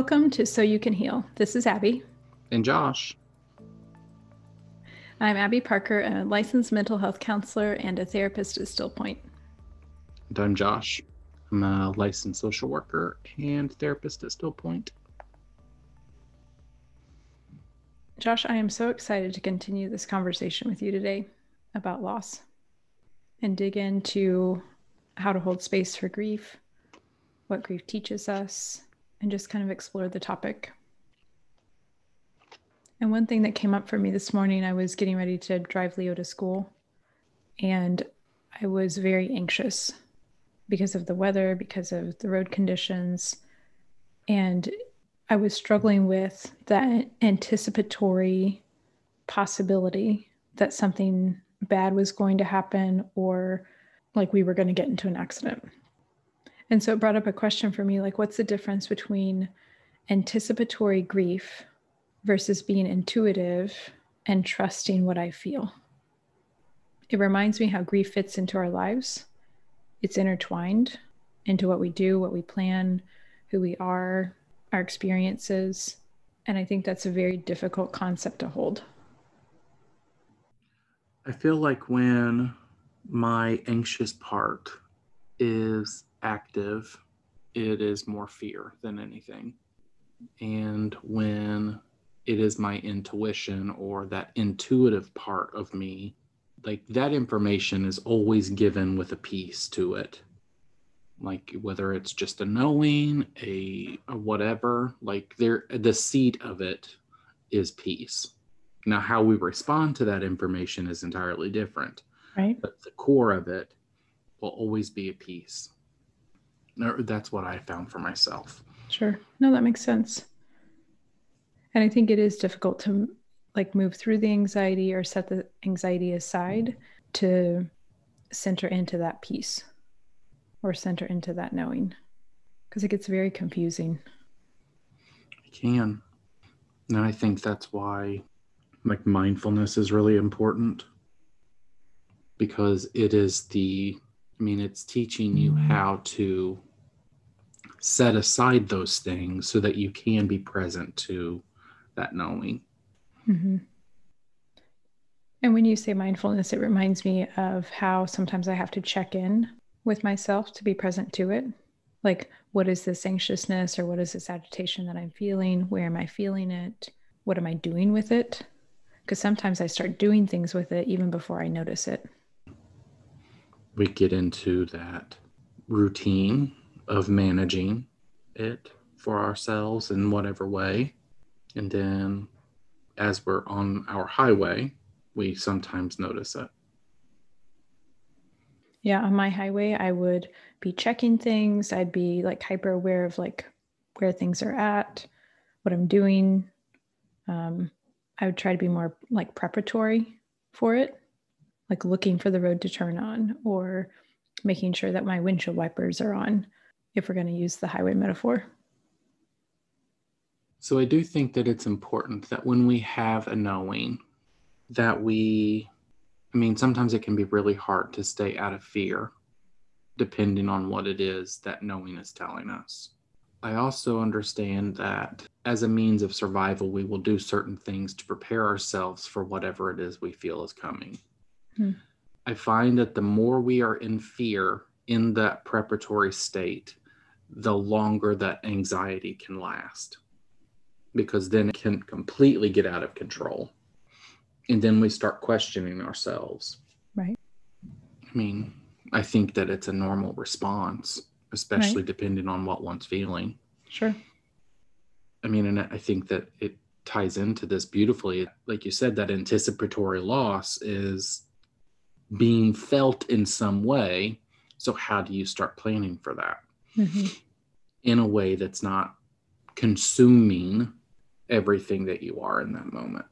Welcome to So You Can Heal. This is Abby. And Josh. I'm Abby Parker, a licensed mental health counselor and a therapist at Still Point. And I'm Josh. I'm a licensed social worker and therapist at Still Point. Josh, I am so excited to continue this conversation with you today about loss and dig into how to hold space for grief, what grief teaches us, and just kind of explore the topic. And one thing that came up for me this morning, I was getting ready to drive Leo to school, and I was very anxious because of the weather, because of the road conditions. And I was struggling with that anticipatory possibility that something bad was going to happen or like we were going to get into an accident. And so it brought up a question for me like, what's the difference between anticipatory grief versus being intuitive and trusting what I feel? It reminds me how grief fits into our lives. It's intertwined into what we do, what we plan, who we are, our experiences. And I think that's a very difficult concept to hold. I feel like when my anxious part is active, it is more fear than anything. And when it is my intuition or that intuitive part of me, like that information is always given with a peace to it. Like whether it's just a knowing, a, a whatever, like there the seed of it is peace. Now how we respond to that information is entirely different. Right. But the core of it will always be a peace that's what I found for myself. Sure. No, that makes sense. And I think it is difficult to like move through the anxiety or set the anxiety aside to center into that peace or center into that knowing because it gets very confusing. It can. And I think that's why like mindfulness is really important because it is the I mean, it's teaching you how to set aside those things so that you can be present to that knowing. Mm-hmm. And when you say mindfulness, it reminds me of how sometimes I have to check in with myself to be present to it. Like, what is this anxiousness or what is this agitation that I'm feeling? Where am I feeling it? What am I doing with it? Because sometimes I start doing things with it even before I notice it we get into that routine of managing it for ourselves in whatever way. And then as we're on our highway, we sometimes notice it. Yeah, on my highway, I would be checking things. I'd be like hyper aware of like where things are at, what I'm doing. Um, I would try to be more like preparatory for it like looking for the road to turn on or making sure that my windshield wipers are on if we're going to use the highway metaphor. So I do think that it's important that when we have a knowing that we I mean sometimes it can be really hard to stay out of fear depending on what it is that knowing is telling us. I also understand that as a means of survival we will do certain things to prepare ourselves for whatever it is we feel is coming. Hmm. I find that the more we are in fear in that preparatory state, the longer that anxiety can last because then it can completely get out of control. And then we start questioning ourselves. Right. I mean, I think that it's a normal response, especially right. depending on what one's feeling. Sure. I mean, and I think that it ties into this beautifully. Like you said, that anticipatory loss is being felt in some way. So, how do you start planning for that mm-hmm. in a way that's not consuming everything that you are in that moment?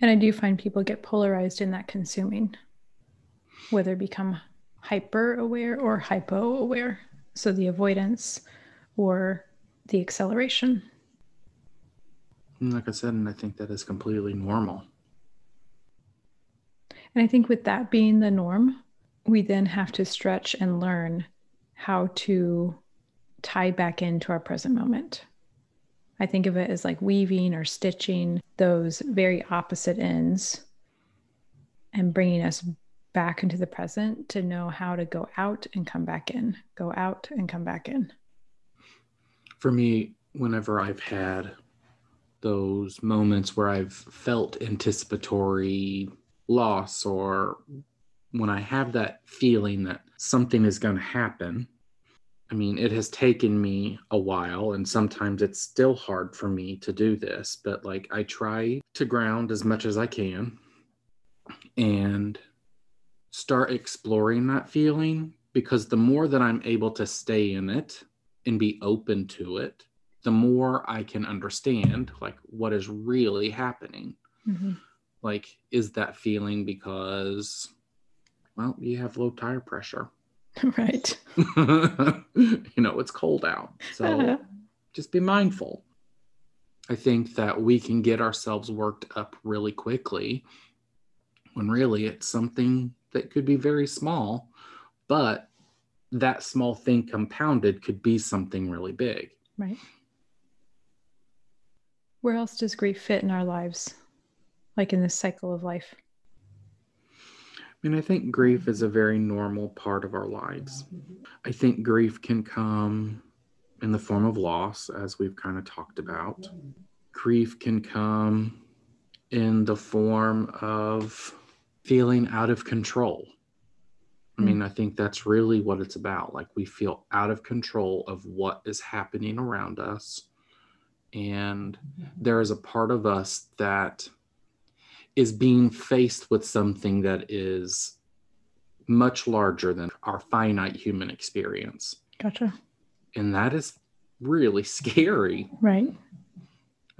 And I do find people get polarized in that consuming, whether become hyper aware or hypo aware. So, the avoidance or the acceleration. like I said, and I think that is completely normal. And I think with that being the norm, we then have to stretch and learn how to tie back into our present moment. I think of it as like weaving or stitching those very opposite ends and bringing us back into the present to know how to go out and come back in, go out and come back in. For me, whenever I've had those moments where I've felt anticipatory loss or when I have that feeling that something is going to happen, I mean, it has taken me a while, and sometimes it's still hard for me to do this, but like I try to ground as much as I can and start exploring that feeling because the more that I'm able to stay in it and be open to it, the more I can understand like what is really happening. Mm-hmm. Like, is that feeling because, well, you have low tire pressure? Right. you know, it's cold out. So uh-huh. just be mindful. I think that we can get ourselves worked up really quickly when really it's something that could be very small, but that small thing compounded could be something really big. Right. Where else does grief fit in our lives? Like in this cycle of life? I mean, I think grief is a very normal part of our lives. I think grief can come in the form of loss, as we've kind of talked about. Grief can come in the form of feeling out of control. I mean, I think that's really what it's about. Like, we feel out of control of what is happening around us. And there is a part of us that is being faced with something that is much larger than our finite human experience. Gotcha. And that is really scary. Right.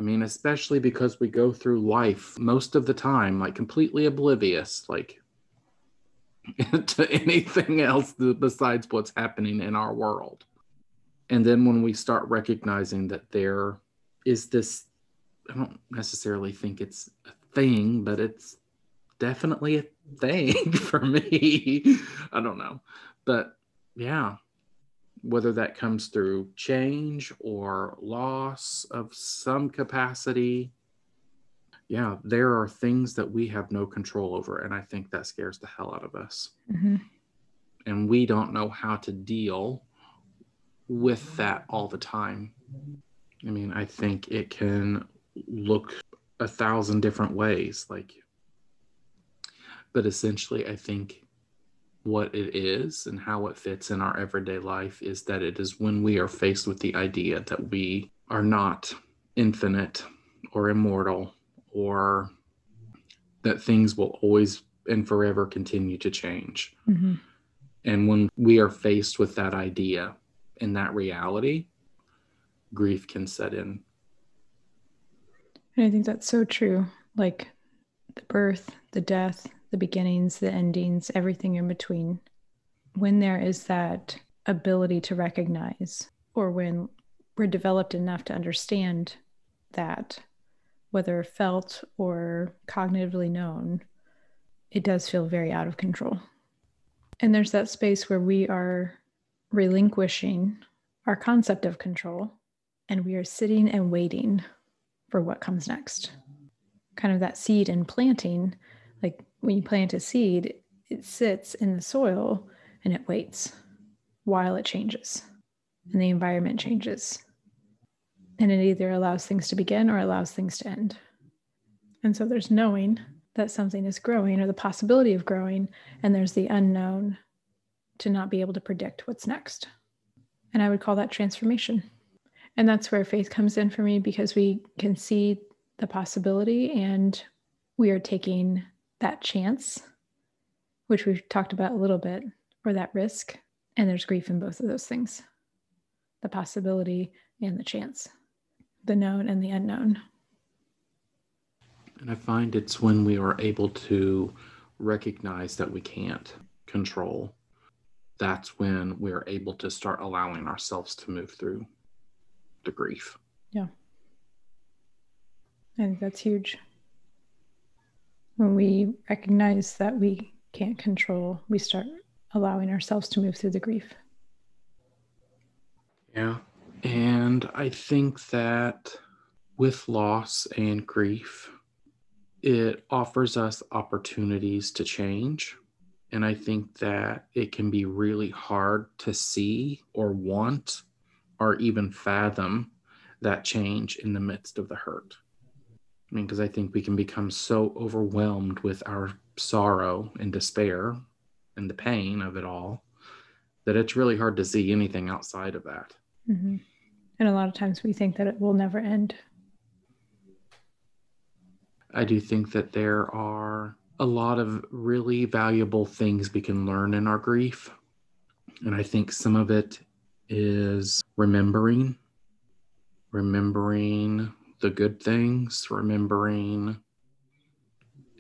I mean, especially because we go through life most of the time like completely oblivious, like to anything else besides what's happening in our world. And then when we start recognizing that there is this, I don't necessarily think it's a thing, but it's definitely a thing for me. I don't know. But yeah, whether that comes through change or loss of some capacity, yeah, there are things that we have no control over. And I think that scares the hell out of us. Mm-hmm. And we don't know how to deal with that all the time. I mean, I think it can look a thousand different ways like but essentially i think what it is and how it fits in our everyday life is that it is when we are faced with the idea that we are not infinite or immortal or that things will always and forever continue to change mm-hmm. and when we are faced with that idea and that reality grief can set in and I think that's so true. Like the birth, the death, the beginnings, the endings, everything in between. When there is that ability to recognize, or when we're developed enough to understand that, whether felt or cognitively known, it does feel very out of control. And there's that space where we are relinquishing our concept of control and we are sitting and waiting for what comes next. Kind of that seed and planting, like when you plant a seed, it sits in the soil and it waits while it changes and the environment changes. And it either allows things to begin or allows things to end. And so there's knowing that something is growing or the possibility of growing, and there's the unknown to not be able to predict what's next. And I would call that transformation. And that's where faith comes in for me because we can see the possibility and we are taking that chance, which we've talked about a little bit, or that risk. And there's grief in both of those things the possibility and the chance, the known and the unknown. And I find it's when we are able to recognize that we can't control, that's when we're able to start allowing ourselves to move through the grief. Yeah. I think that's huge. When we recognize that we can't control, we start allowing ourselves to move through the grief. Yeah. And I think that with loss and grief, it offers us opportunities to change. And I think that it can be really hard to see or want or even fathom that change in the midst of the hurt. I mean, because I think we can become so overwhelmed with our sorrow and despair and the pain of it all that it's really hard to see anything outside of that. Mm-hmm. And a lot of times we think that it will never end. I do think that there are a lot of really valuable things we can learn in our grief. And I think some of it is remembering, remembering the good things, remembering,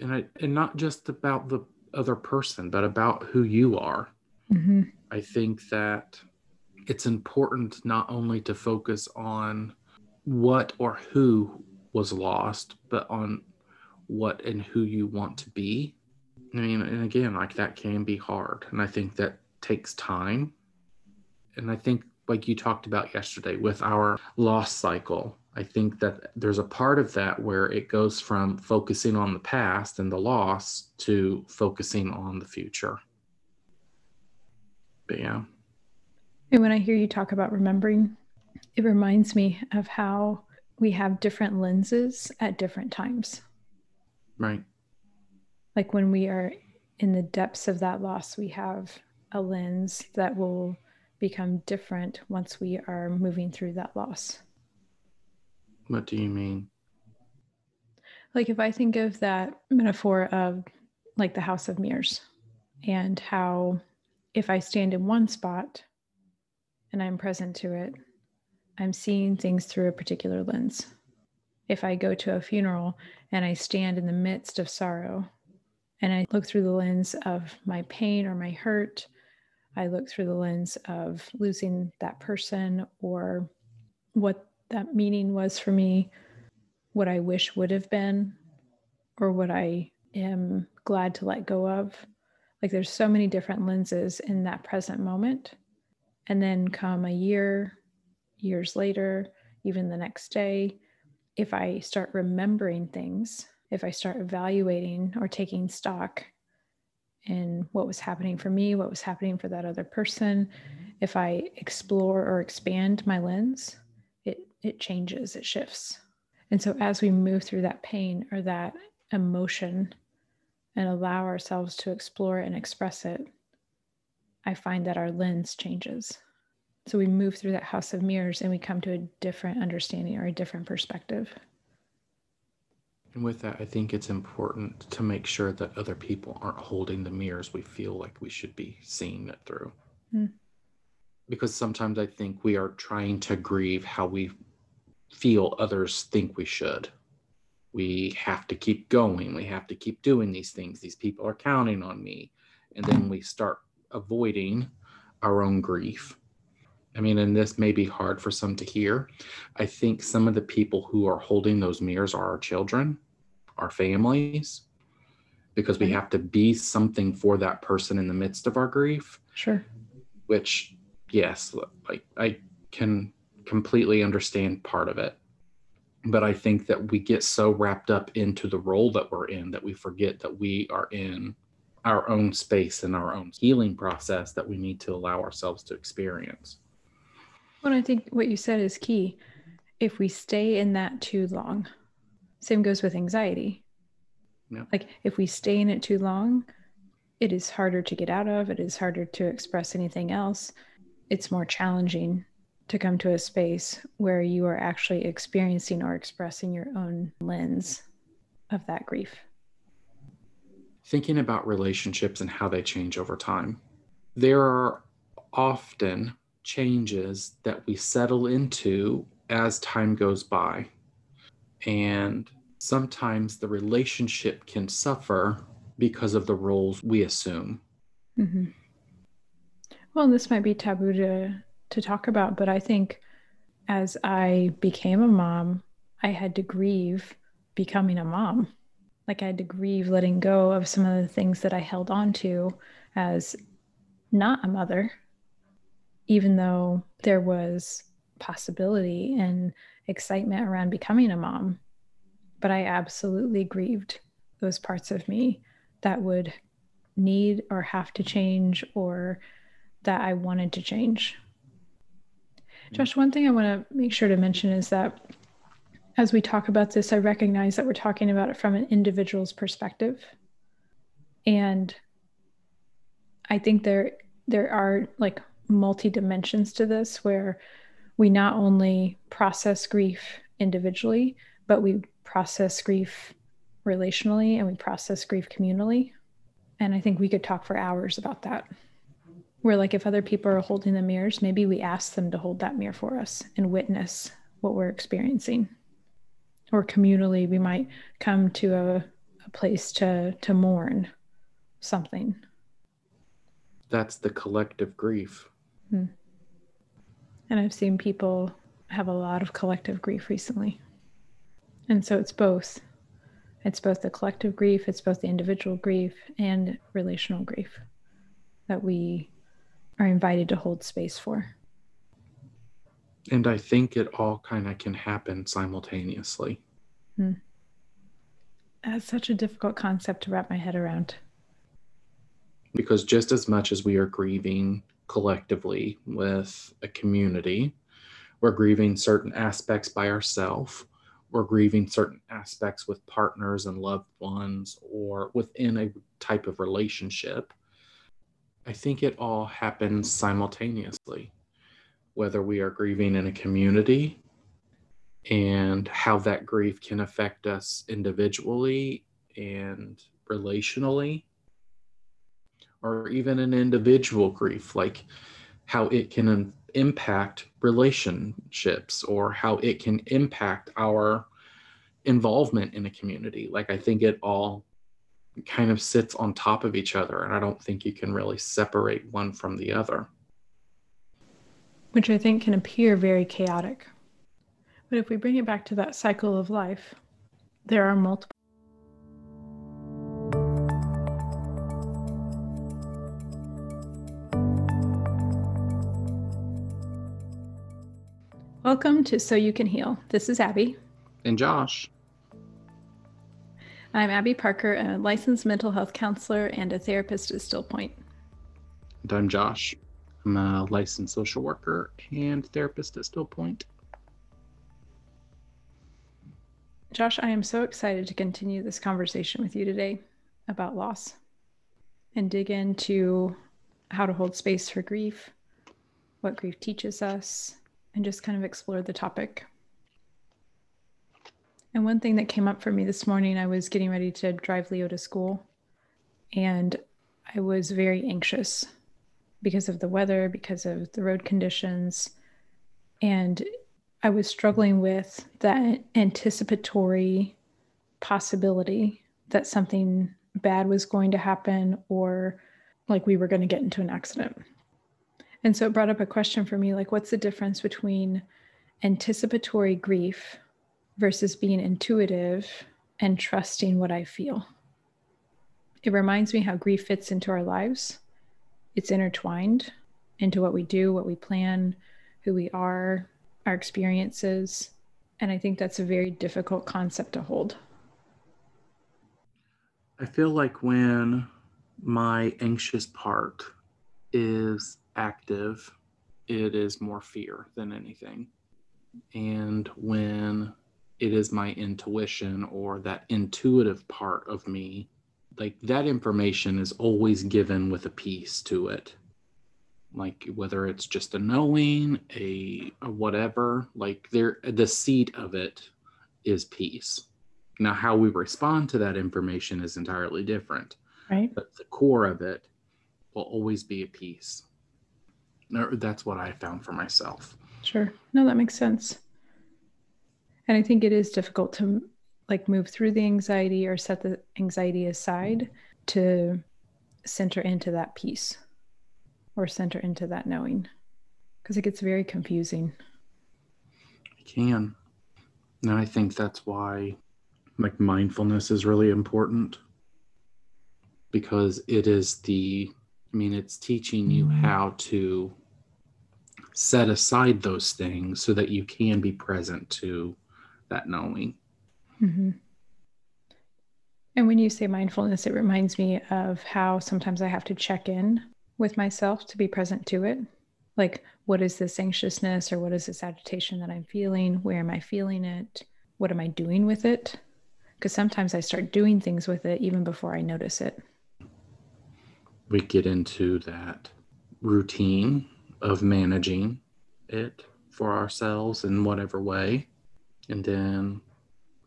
and I, and not just about the other person, but about who you are. Mm-hmm. I think that it's important not only to focus on what or who was lost, but on what and who you want to be. I mean, and again, like that can be hard. And I think that takes time. And I think, like you talked about yesterday with our loss cycle, I think that there's a part of that where it goes from focusing on the past and the loss to focusing on the future. But yeah. And when I hear you talk about remembering, it reminds me of how we have different lenses at different times. Right. Like when we are in the depths of that loss, we have a lens that will become different once we are moving through that loss. What do you mean? Like if I think of that metaphor of like the house of mirrors and how if I stand in one spot and I'm present to it, I'm seeing things through a particular lens. If I go to a funeral and I stand in the midst of sorrow and I look through the lens of my pain or my hurt, I look through the lens of losing that person or what that meaning was for me, what I wish would have been, or what I am glad to let go of. Like there's so many different lenses in that present moment. And then come a year, years later, even the next day, if I start remembering things, if I start evaluating or taking stock in what was happening for me, what was happening for that other person, mm-hmm. if I explore or expand my lens, it changes, it shifts. And so as we move through that pain or that emotion and allow ourselves to explore and express it, I find that our lens changes. So we move through that house of mirrors and we come to a different understanding or a different perspective. And with that, I think it's important to make sure that other people aren't holding the mirrors we feel like we should be seeing it through. Mm. Because sometimes I think we are trying to grieve how we feel others think we should. We have to keep going. We have to keep doing these things. These people are counting on me. And then we start avoiding our own grief. I mean, and this may be hard for some to hear. I think some of the people who are holding those mirrors are our children, our families, because we have to be something for that person in the midst of our grief. Sure. Which, yes, like I can completely understand part of it. But I think that we get so wrapped up into the role that we're in that we forget that we are in our own space and our own healing process that we need to allow ourselves to experience. Well, I think what you said is key. If we stay in that too long, same goes with anxiety. Yeah. Like if we stay in it too long, it is harder to get out of, it is harder to express anything else. It's more challenging to come to a space where you are actually experiencing or expressing your own lens of that grief. Thinking about relationships and how they change over time, there are often changes that we settle into as time goes by. And sometimes the relationship can suffer because of the roles we assume. Mm-hmm. Well, this might be taboo to to talk about, but I think as I became a mom, I had to grieve becoming a mom. Like I had to grieve letting go of some of the things that I held on to as not a mother, even though there was possibility and excitement around becoming a mom. But I absolutely grieved those parts of me that would need or have to change or that I wanted to change. Mm. Josh, one thing I want to make sure to mention is that as we talk about this, I recognize that we're talking about it from an individual's perspective. And I think there there are like multi dimensions to this where we not only process grief individually, but we process grief relationally and we process grief communally. And I think we could talk for hours about that. Where, like, if other people are holding the mirrors, maybe we ask them to hold that mirror for us and witness what we're experiencing. Or communally, we might come to a, a place to, to mourn something. That's the collective grief. Hmm. And I've seen people have a lot of collective grief recently. And so it's both. It's both the collective grief, it's both the individual grief and relational grief that we are invited to hold space for. And I think it all kind of can happen simultaneously. Hmm. That's such a difficult concept to wrap my head around. Because just as much as we are grieving collectively with a community. We're grieving certain aspects by ourselves. We're grieving certain aspects with partners and loved ones or within a type of relationship. I think it all happens simultaneously, whether we are grieving in a community and how that grief can affect us individually and relationally or even an individual grief, like how it can impact relationships or how it can impact our involvement in a community. Like, I think it all kind of sits on top of each other, and I don't think you can really separate one from the other. Which I think can appear very chaotic. But if we bring it back to that cycle of life, there are multiple Welcome to So You Can Heal. This is Abby. And Josh. I'm Abby Parker, a licensed mental health counselor and a therapist at Still Point. And I'm Josh. I'm a licensed social worker and therapist at Still Point. Josh, I am so excited to continue this conversation with you today about loss and dig into how to hold space for grief, what grief teaches us, and just kind of explore the topic. And one thing that came up for me this morning, I was getting ready to drive Leo to school, and I was very anxious because of the weather, because of the road conditions. And I was struggling with that anticipatory possibility that something bad was going to happen or like we were going to get into an accident. And so it brought up a question for me like, what's the difference between anticipatory grief versus being intuitive and trusting what I feel? It reminds me how grief fits into our lives. It's intertwined into what we do, what we plan, who we are, our experiences. And I think that's a very difficult concept to hold. I feel like when my anxious part is active, it is more fear than anything. And when it is my intuition or that intuitive part of me, like that information is always given with a peace to it. Like whether it's just a knowing, a, a whatever, like there the seed of it is peace. Now how we respond to that information is entirely different. Right. But the core of it will always be a peace that's what I found for myself. Sure. No, that makes sense. And I think it is difficult to like move through the anxiety or set the anxiety aside to center into that peace or center into that knowing because it gets very confusing. It can. And I think that's why like mindfulness is really important because it is the I mean, it's teaching you mm-hmm. how to set aside those things so that you can be present to that knowing. Mm-hmm. And when you say mindfulness, it reminds me of how sometimes I have to check in with myself to be present to it. Like, what is this anxiousness or what is this agitation that I'm feeling? Where am I feeling it? What am I doing with it? Because sometimes I start doing things with it even before I notice it. We get into that routine of managing it for ourselves in whatever way. And then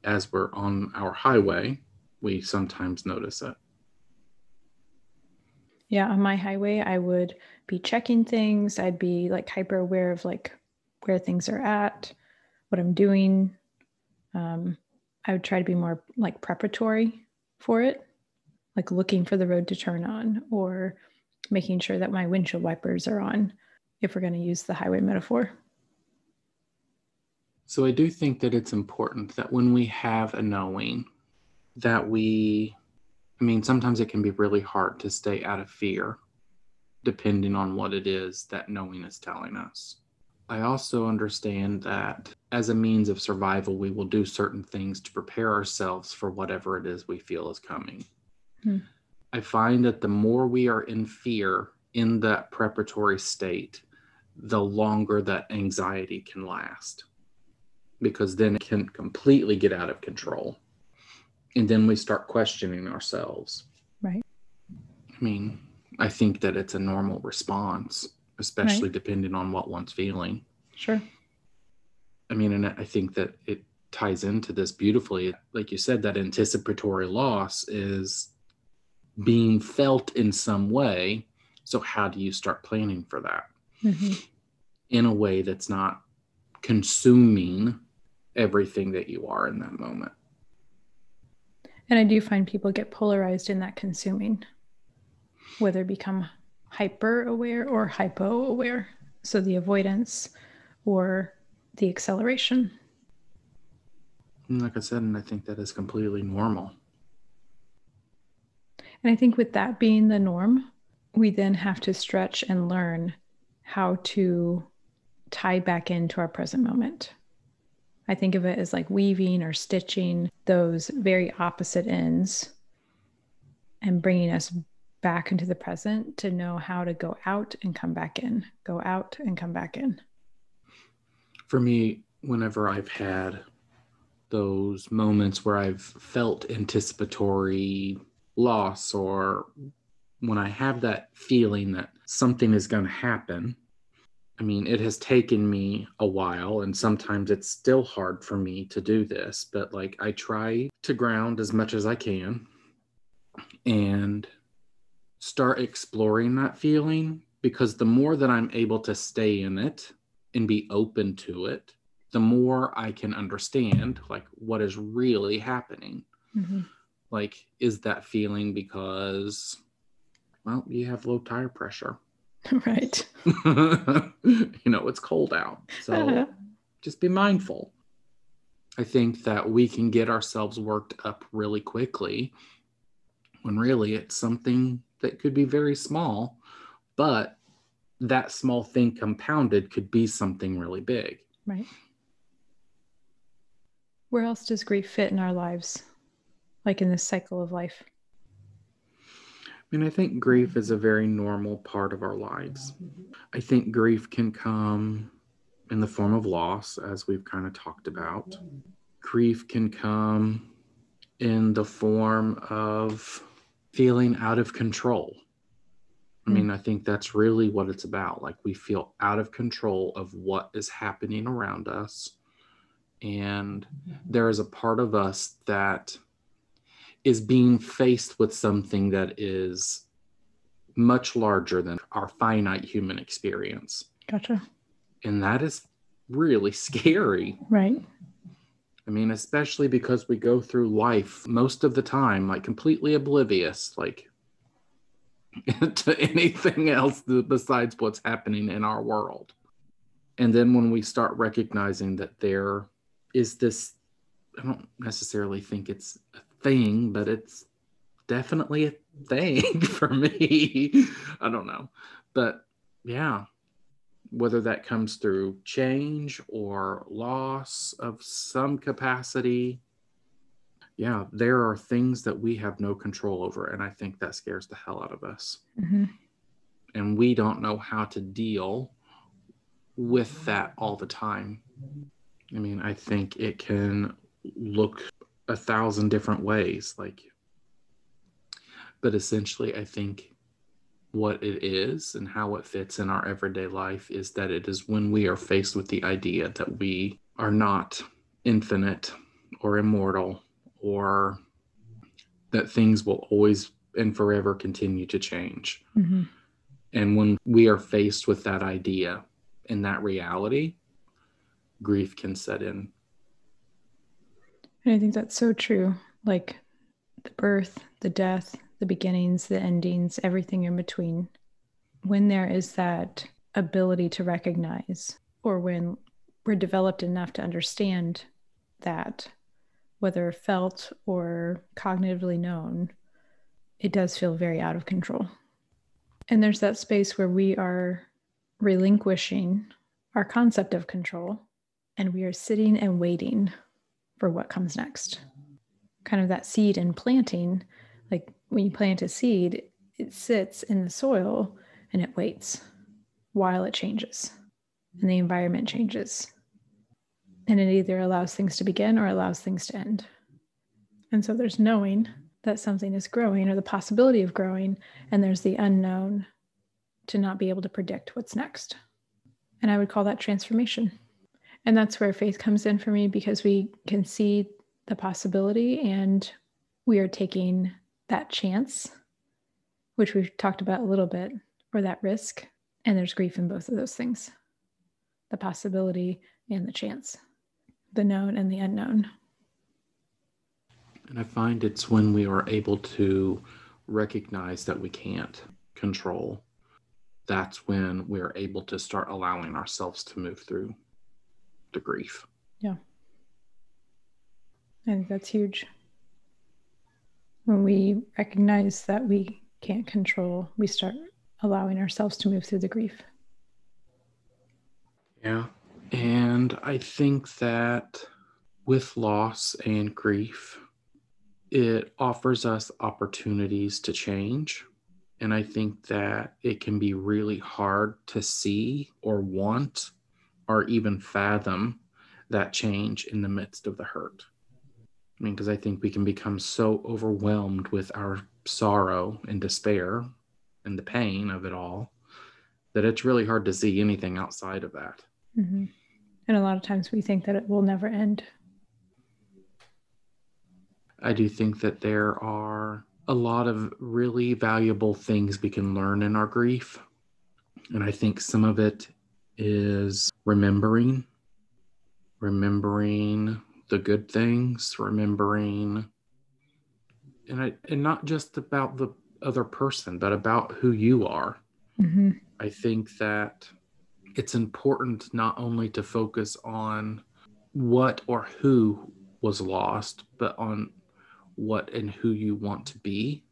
as we're on our highway, we sometimes notice it. Yeah, on my highway, I would be checking things. I'd be like hyper aware of like where things are at, what I'm doing. Um, I would try to be more like preparatory for it, like looking for the road to turn on or making sure that my windshield wipers are on if we're going to use the highway metaphor. So I do think that it's important that when we have a knowing that we I mean sometimes it can be really hard to stay out of fear depending on what it is that knowing is telling us. I also understand that as a means of survival, we will do certain things to prepare ourselves for whatever it is we feel is coming. Hmm. I find that the more we are in fear in that preparatory state, the longer that anxiety can last because then it can completely get out of control. And then we start questioning ourselves. Right. I mean, I think that it's a normal response, especially right. depending on what one's feeling. Sure. I mean, and I think that it ties into this beautifully. Like you said, that anticipatory loss is being felt in some way. So, how do you start planning for that mm-hmm. in a way that's not consuming everything that you are in that moment? And I do find people get polarized in that consuming, whether become hyper aware or hypo aware. So the avoidance or the acceleration. Like I said, and I think that is completely normal. And I think with that being the norm, we then have to stretch and learn how to tie back into our present moment. I think of it as like weaving or stitching those very opposite ends and bringing us back into the present to know how to go out and come back in, go out and come back in. For me, whenever I've had those moments where I've felt anticipatory loss or when I have that feeling that something is going to happen, I mean, it has taken me a while, and sometimes it's still hard for me to do this, but like I try to ground as much as I can and start exploring that feeling because the more that I'm able to stay in it and be open to it, the more I can understand like what is really happening. Mm-hmm. Like, is that feeling because, well, you have low tire pressure? Right. you know, it's cold out. So uh-huh. just be mindful. I think that we can get ourselves worked up really quickly when really it's something that could be very small, but that small thing compounded could be something really big. Right. Where else does grief fit in our lives? Like in this cycle of life? I mean, I think grief is a very normal part of our lives. I think grief can come in the form of loss, as we've kind of talked about. Grief can come in the form of feeling out of control. I mean, mm. I think that's really what it's about. Like, we feel out of control of what is happening around us. And mm-hmm. there is a part of us that is being faced with something that is much larger than our finite human experience. Gotcha. And that is really scary. Right. I mean, especially because we go through life most of the time like completely oblivious, like to anything else besides what's happening in our world. And then when we start recognizing that there is this, I don't necessarily think it's a thing, but it's definitely a thing for me. I don't know. But yeah, whether that comes through change or loss of some capacity. Yeah, there are things that we have no control over. And I think that scares the hell out of us. Mm-hmm. And we don't know how to deal with that all the time. I mean, I think it can look a thousand different ways. Like, but essentially, I think what it is and how it fits in our everyday life is that it is when we are faced with the idea that we are not infinite or immortal or that things will always and forever continue to change. Mm-hmm. And when we are faced with that idea and that reality, grief can set in. And I think that's so true. Like the birth, the death, the beginnings, the endings, everything in between. When there is that ability to recognize, or when we're developed enough to understand that, whether felt or cognitively known, it does feel very out of control. And there's that space where we are relinquishing our concept of control and we are sitting and waiting for what comes next. Kind of that seed and planting like when you plant a seed, it sits in the soil and it waits while it changes and the environment changes. And it either allows things to begin or allows things to end. And so there's knowing that something is growing or the possibility of growing, and there's the unknown to not be able to predict what's next. And I would call that transformation. And that's where faith comes in for me because we can see the possibility and we are taking that chance, which we've talked about a little bit, or that risk. And there's grief in both of those things the possibility and the chance, the known and the unknown. And I find it's when we are able to recognize that we can't control, that's when we're able to start allowing ourselves to move through the grief. Yeah. I think that's huge when we recognize that we can't control, we start allowing ourselves to move through the grief. Yeah. And I think that with loss and grief, it offers us opportunities to change. And I think that it can be really hard to see or want or even fathom that change in the midst of the hurt. I mean, because I think we can become so overwhelmed with our sorrow and despair and the pain of it all that it's really hard to see anything outside of that. Mm-hmm. And a lot of times we think that it will never end. I do think that there are a lot of really valuable things we can learn in our grief. And I think some of it is remembering, remembering the good things, remembering and I, and not just about the other person, but about who you are. Mm-hmm. I think that it's important not only to focus on what or who was lost, but on what and who you want to be.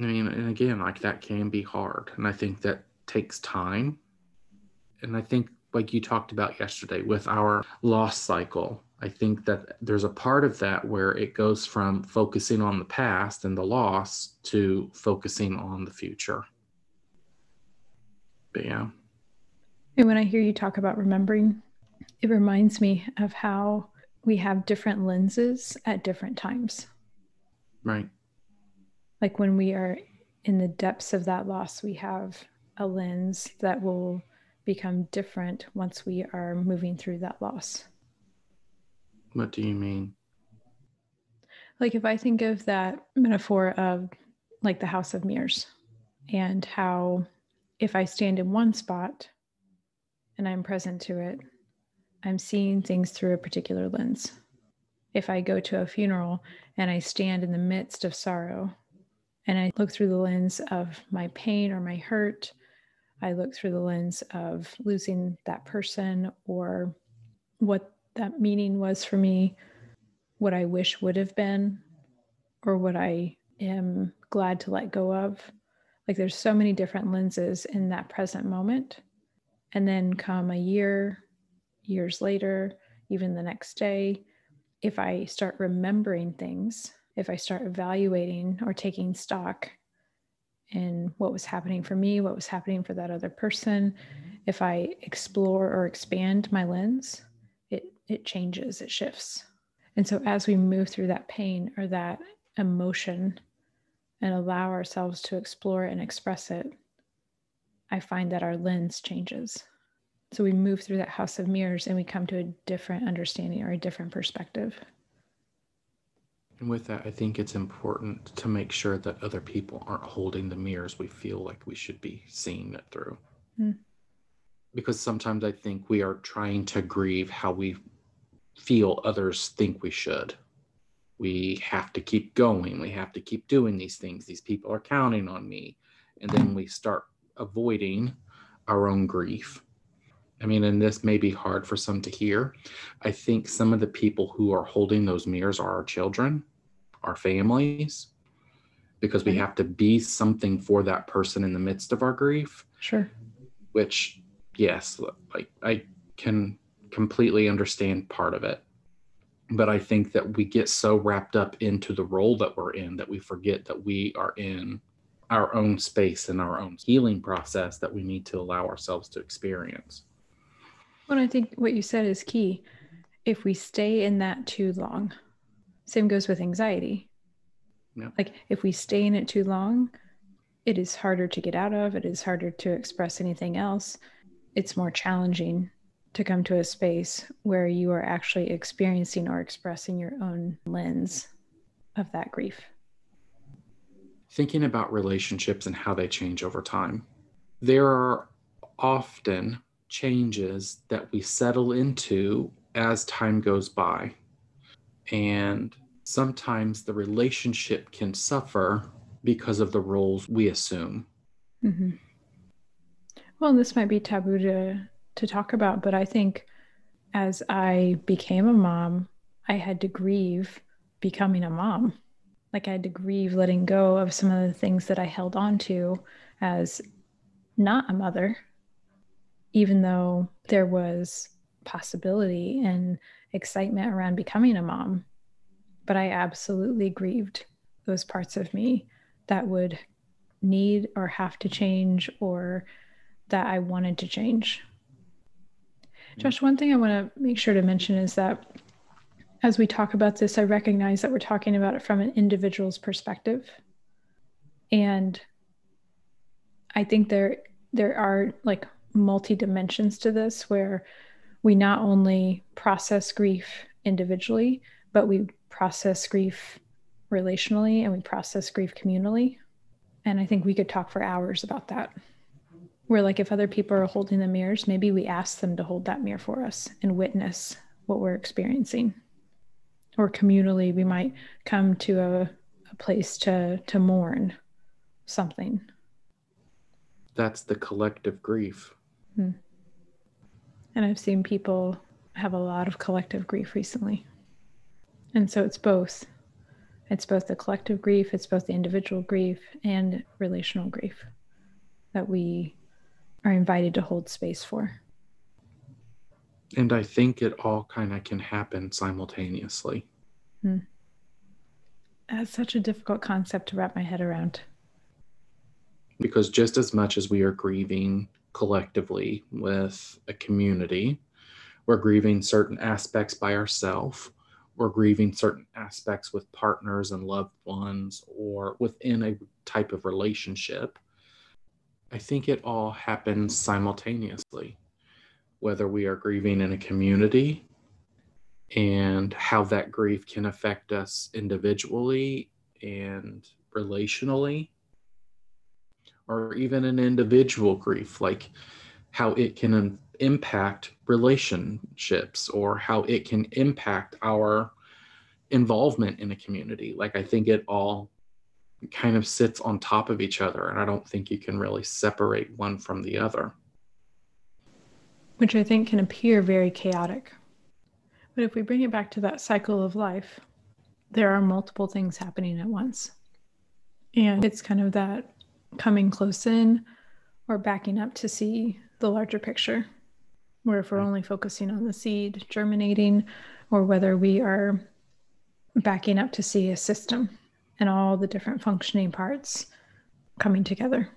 I mean, and again, like that can be hard. And I think that takes time. And I think, like you talked about yesterday with our loss cycle, I think that there's a part of that where it goes from focusing on the past and the loss to focusing on the future. But yeah. And when I hear you talk about remembering, it reminds me of how we have different lenses at different times. Right. Like when we are in the depths of that loss, we have a lens that will become different once we are moving through that loss. What do you mean? Like if I think of that metaphor of like the house of mirrors and how if I stand in one spot and I'm present to it, I'm seeing things through a particular lens. If I go to a funeral and I stand in the midst of sorrow and I look through the lens of my pain or my hurt, I look through the lens of losing that person or what that meaning was for me, what I wish would have been, or what I am glad to let go of. Like there's so many different lenses in that present moment And then come a year, years later, even the next day, if I start remembering things, if I start evaluating or taking stock in what was happening for me, what was happening for that other person, mm-hmm. if I explore or expand my lens, it it changes, it shifts. And so as we move through that pain or that emotion and allow ourselves to explore and express it, I find that our lens changes. So we move through that house of mirrors and we come to a different understanding or a different perspective. And with that, I think it's important to make sure that other people aren't holding the mirrors we feel like we should be seeing it through. Mm. Because sometimes I think we are trying to grieve how we feel others think we should. We have to keep going. We have to keep doing these things. These people are counting on me. And then we start avoiding our own grief. I mean, and this may be hard for some to hear. I think some of the people who are holding those mirrors are our children, our families, because we mm-hmm. have to be something for that person in the midst of our grief. Sure. Which, yes, like I can completely understand part of it. But I think that we get so wrapped up into the role that we're in that we forget that we are in our own space and our own healing process that we need to allow ourselves to experience. Well, I think what you said is key. If we stay in that too long, same goes with anxiety. Yeah. Like if we stay in it too long, it is harder to get out of, it is harder to express anything else. It's more challenging to come to a space where you are actually experiencing or expressing your own lens of that grief. Thinking about relationships and how they change over time, there are often changes that we settle into as time goes by. And sometimes the relationship can suffer because of the roles we assume. Mm-hmm. Well, this might be taboo to, to talk about, but I think as I became a mom, I had to grieve becoming a mom. Like I had to grieve letting go of some of the things that I held on to as not a mother even though there was possibility and excitement around becoming a mom. But I absolutely grieved those parts of me that would need or have to change or that I wanted to change. Mm-hmm. Josh, one thing I want to make sure to mention is that as we talk about this, I recognize that we're talking about it from an individual's perspective. And I think there there are like multi dimensions to this where we not only process grief individually, but we process grief relationally and we process grief communally. And I think we could talk for hours about that. Where, like, if other people are holding the mirrors, maybe we ask them to hold that mirror for us and witness what we're experiencing. Or communally, we might come to a, a place to, to mourn something. That's the collective grief. Hmm. And I've seen people have a lot of collective grief recently. And so it's both. It's both the collective grief, it's both the individual grief and relational grief that we are invited to hold space for. And I think it all kind of can happen simultaneously. Hmm. That's such a difficult concept to wrap my head around. Because just as much as we are grieving collectively with a community. We're grieving certain aspects by ourselves. We're grieving certain aspects with partners and loved ones or within a type of relationship. I think it all happens simultaneously, whether we are grieving in a community and how that grief can affect us individually and relationally or even an individual grief, like how it can impact relationships or how it can impact our involvement in a community. Like, I think it all kind of sits on top of each other, and I don't think you can really separate one from the other. Which I think can appear very chaotic. But if we bring it back to that cycle of life, there are multiple things happening at once. And it's kind of that coming close in or backing up to see the larger picture. Where if we're only focusing on the seed germinating, or whether we are backing up to see a system and all the different functioning parts coming together.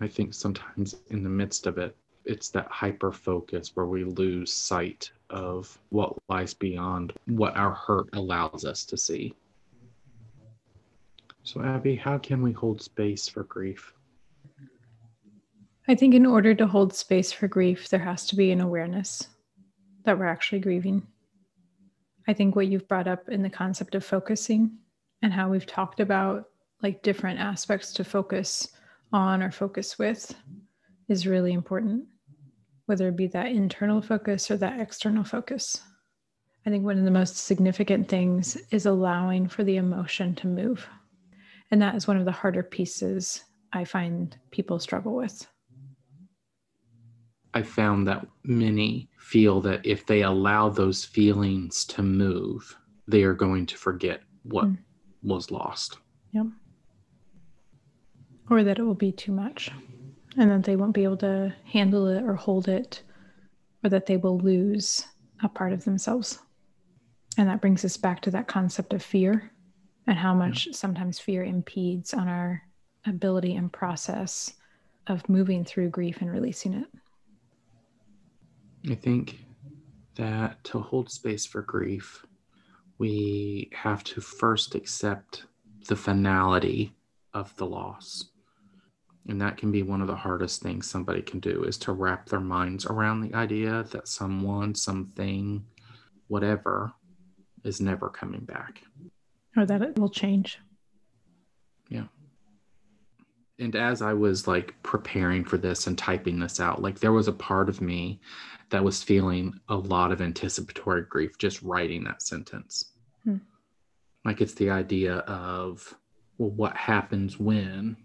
I think sometimes in the midst of it, it's that hyper focus where we lose sight of what lies beyond what our hurt allows us to see. So, Abby, how can we hold space for grief? I think in order to hold space for grief, there has to be an awareness that we're actually grieving. I think what you've brought up in the concept of focusing and how we've talked about like different aspects to focus on or focus with is really important, whether it be that internal focus or that external focus. I think one of the most significant things is allowing for the emotion to move. And that is one of the harder pieces I find people struggle with. I found that many feel that if they allow those feelings to move, they are going to forget what mm. was lost. Yep. Or that it will be too much and that they won't be able to handle it or hold it, or that they will lose a part of themselves. And that brings us back to that concept of fear and how much yeah. sometimes fear impedes on our ability and process of moving through grief and releasing it. I think that to hold space for grief, we have to first accept the finality of the loss. And that can be one of the hardest things somebody can do is to wrap their minds around the idea that someone, something, whatever is never coming back. Or that it will change. Yeah. And as I was like preparing for this and typing this out, like there was a part of me that was feeling a lot of anticipatory grief just writing that sentence. Hmm. Like it's the idea of, well, what happens when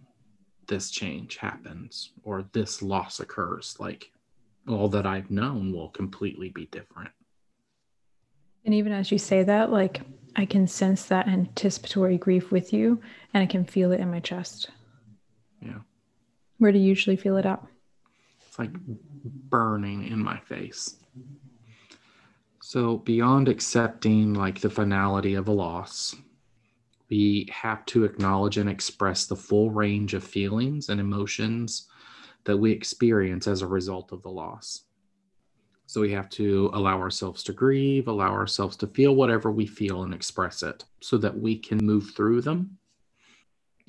this change happens or this loss occurs? Like all that I've known will completely be different. And even as you say that, like I can sense that anticipatory grief with you and I can feel it in my chest. Yeah. Where do you usually feel it at? It's like burning in my face. So, beyond accepting like the finality of a loss, we have to acknowledge and express the full range of feelings and emotions that we experience as a result of the loss. So, we have to allow ourselves to grieve, allow ourselves to feel whatever we feel and express it so that we can move through them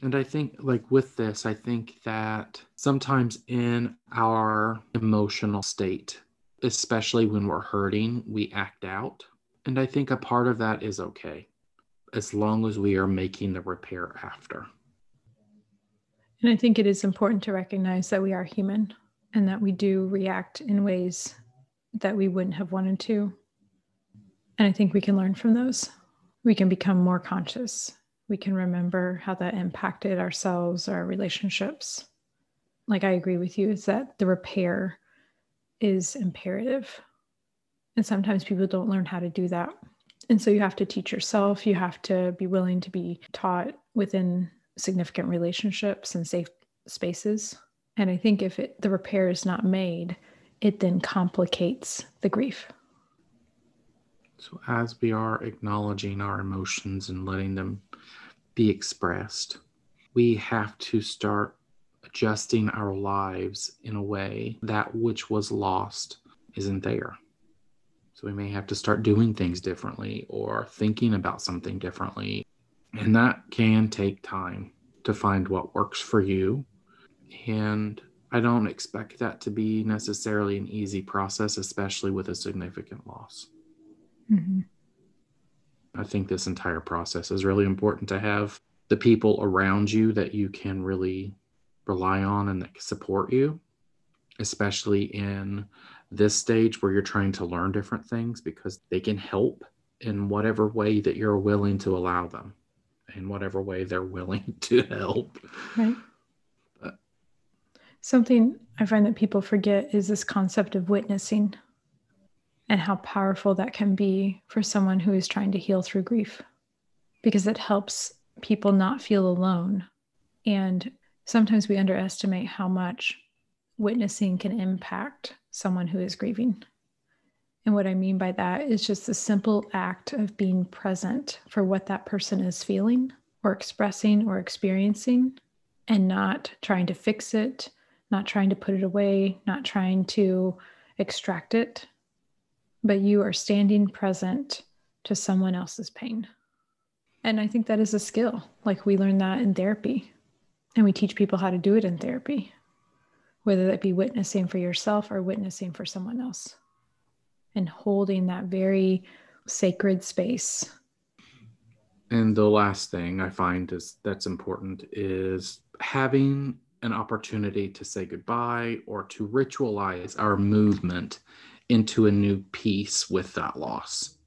and I think, like with this, I think that sometimes in our emotional state, especially when we're hurting, we act out. And I think a part of that is okay, as long as we are making the repair after. And I think it is important to recognize that we are human and that we do react in ways that we wouldn't have wanted to. And I think we can learn from those. We can become more conscious we can remember how that impacted ourselves, our relationships. Like I agree with you, is that the repair is imperative. And sometimes people don't learn how to do that. And so you have to teach yourself, you have to be willing to be taught within significant relationships and safe spaces. And I think if it, the repair is not made, it then complicates the grief. So, as we are acknowledging our emotions and letting them be expressed, we have to start adjusting our lives in a way that which was lost isn't there. So, we may have to start doing things differently or thinking about something differently. And that can take time to find what works for you. And I don't expect that to be necessarily an easy process, especially with a significant loss. Mm-hmm. I think this entire process is really important to have the people around you that you can really rely on and that support you, especially in this stage where you're trying to learn different things because they can help in whatever way that you're willing to allow them, in whatever way they're willing to help. Right. Something I find that people forget is this concept of witnessing and how powerful that can be for someone who is trying to heal through grief because it helps people not feel alone. And sometimes we underestimate how much witnessing can impact someone who is grieving. And what I mean by that is just the simple act of being present for what that person is feeling or expressing or experiencing and not trying to fix it, not trying to put it away, not trying to extract it, but you are standing present to someone else's pain. And I think that is a skill. Like we learn that in therapy, and we teach people how to do it in therapy, whether that be witnessing for yourself or witnessing for someone else, and holding that very sacred space. And the last thing I find is that's important is having an opportunity to say goodbye or to ritualize our movement into a new peace with that loss.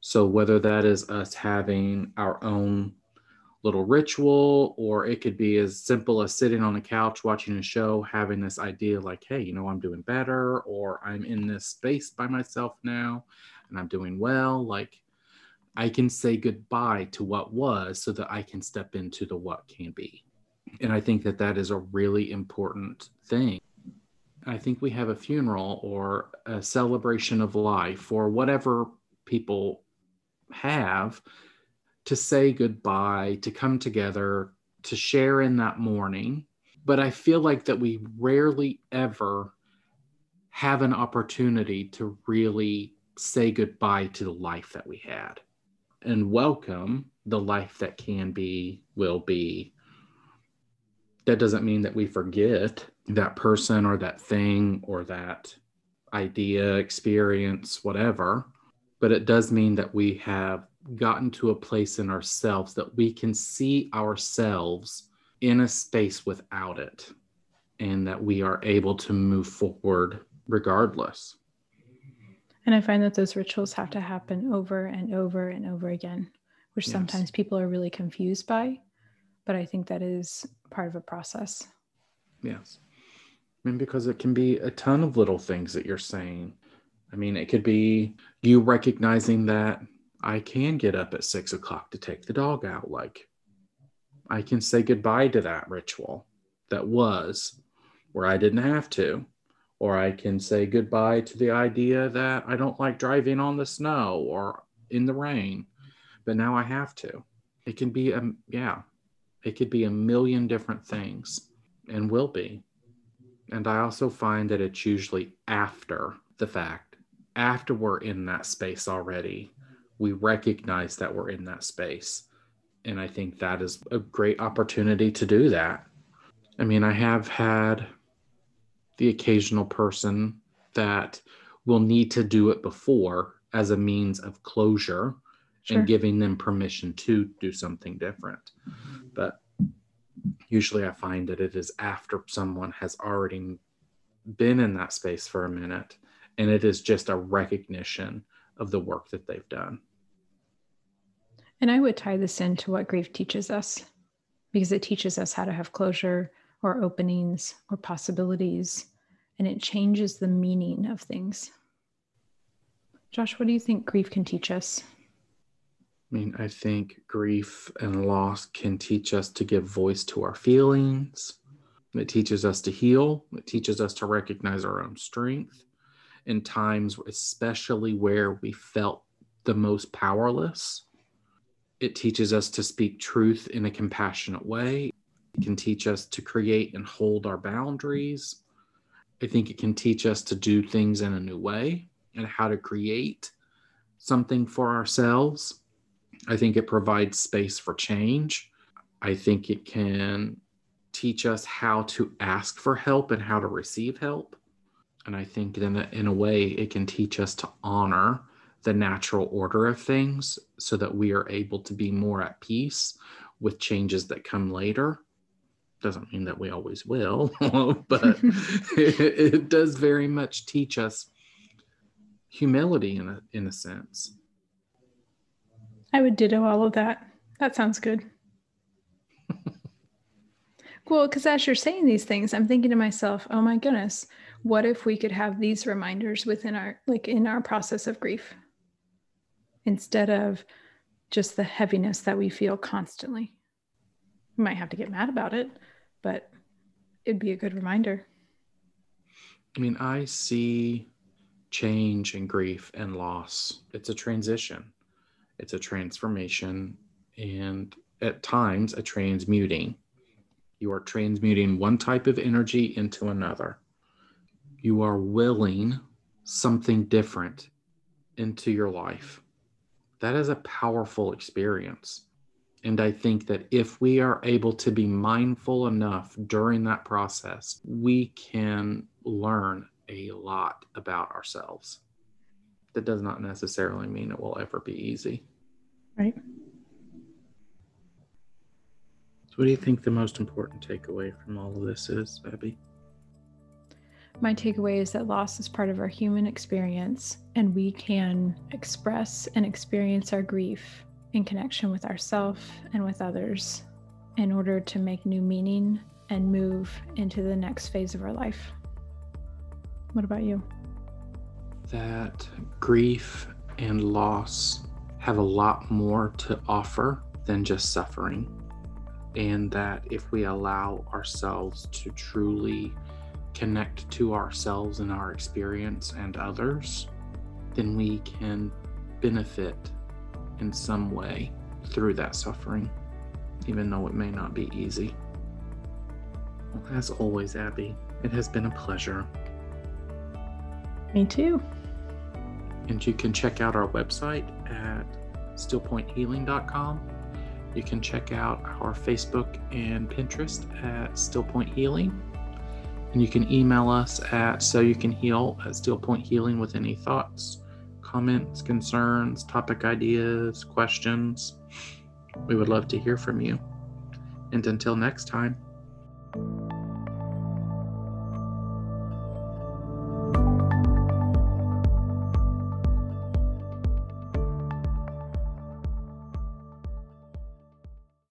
So, whether that is us having our own little ritual, or it could be as simple as sitting on the couch watching a show, having this idea like, hey, you know, I'm doing better, or I'm in this space by myself now and I'm doing well. Like, I can say goodbye to what was so that I can step into the what can be. And I think that that is a really important thing. I think we have a funeral or a celebration of life or whatever people have to say goodbye, to come together, to share in that mourning. But I feel like that we rarely ever have an opportunity to really say goodbye to the life that we had and welcome the life that can be, will be, that doesn't mean that we forget that person or that thing or that idea, experience, whatever. But it does mean that we have gotten to a place in ourselves that we can see ourselves in a space without it and that we are able to move forward regardless. And I find that those rituals have to happen over and over and over again, which yes. sometimes people are really confused by but I think that is part of a process. Yes. I mean, because it can be a ton of little things that you're saying. I mean, it could be you recognizing that I can get up at six o'clock to take the dog out. Like, I can say goodbye to that ritual that was where I didn't have to. Or I can say goodbye to the idea that I don't like driving on the snow or in the rain, but now I have to. It can be, a yeah, it could be a million different things and will be. And I also find that it's usually after the fact, after we're in that space already, we recognize that we're in that space. And I think that is a great opportunity to do that. I mean, I have had the occasional person that will need to do it before as a means of closure sure. and giving them permission to do something different. Mm-hmm. But usually I find that it is after someone has already been in that space for a minute and it is just a recognition of the work that they've done. And I would tie this into what grief teaches us because it teaches us how to have closure or openings or possibilities and it changes the meaning of things. Josh, what do you think grief can teach us? I mean, I think grief and loss can teach us to give voice to our feelings. It teaches us to heal. It teaches us to recognize our own strength in times, especially where we felt the most powerless. It teaches us to speak truth in a compassionate way. It can teach us to create and hold our boundaries. I think it can teach us to do things in a new way and how to create something for ourselves I think it provides space for change. I think it can teach us how to ask for help and how to receive help. And I think in a, in a way, it can teach us to honor the natural order of things so that we are able to be more at peace with changes that come later. Doesn't mean that we always will, but it, it does very much teach us humility in a, in a sense I would ditto all of that. That sounds good. well, because as you're saying these things, I'm thinking to myself, oh my goodness, what if we could have these reminders within our, like in our process of grief instead of just the heaviness that we feel constantly? We might have to get mad about it, but it'd be a good reminder. I mean, I see change and grief and loss. It's a transition, it's a transformation, and at times a transmuting. You are transmuting one type of energy into another. You are willing something different into your life. That is a powerful experience. And I think that if we are able to be mindful enough during that process, we can learn a lot about ourselves. That does not necessarily mean it will ever be easy. Right. So, what do you think the most important takeaway from all of this is, Abby? My takeaway is that loss is part of our human experience, and we can express and experience our grief in connection with ourselves and with others in order to make new meaning and move into the next phase of our life. What about you? That grief and loss have a lot more to offer than just suffering. And that if we allow ourselves to truly connect to ourselves and our experience and others, then we can benefit in some way through that suffering, even though it may not be easy. As always, Abby, it has been a pleasure. Me too. And you can check out our website at stillpointhealing.com. You can check out our Facebook and Pinterest at Stillpoint Healing. And you can email us at so you can heal at Stillpoint Healing with any thoughts, comments, concerns, topic ideas, questions. We would love to hear from you. And until next time.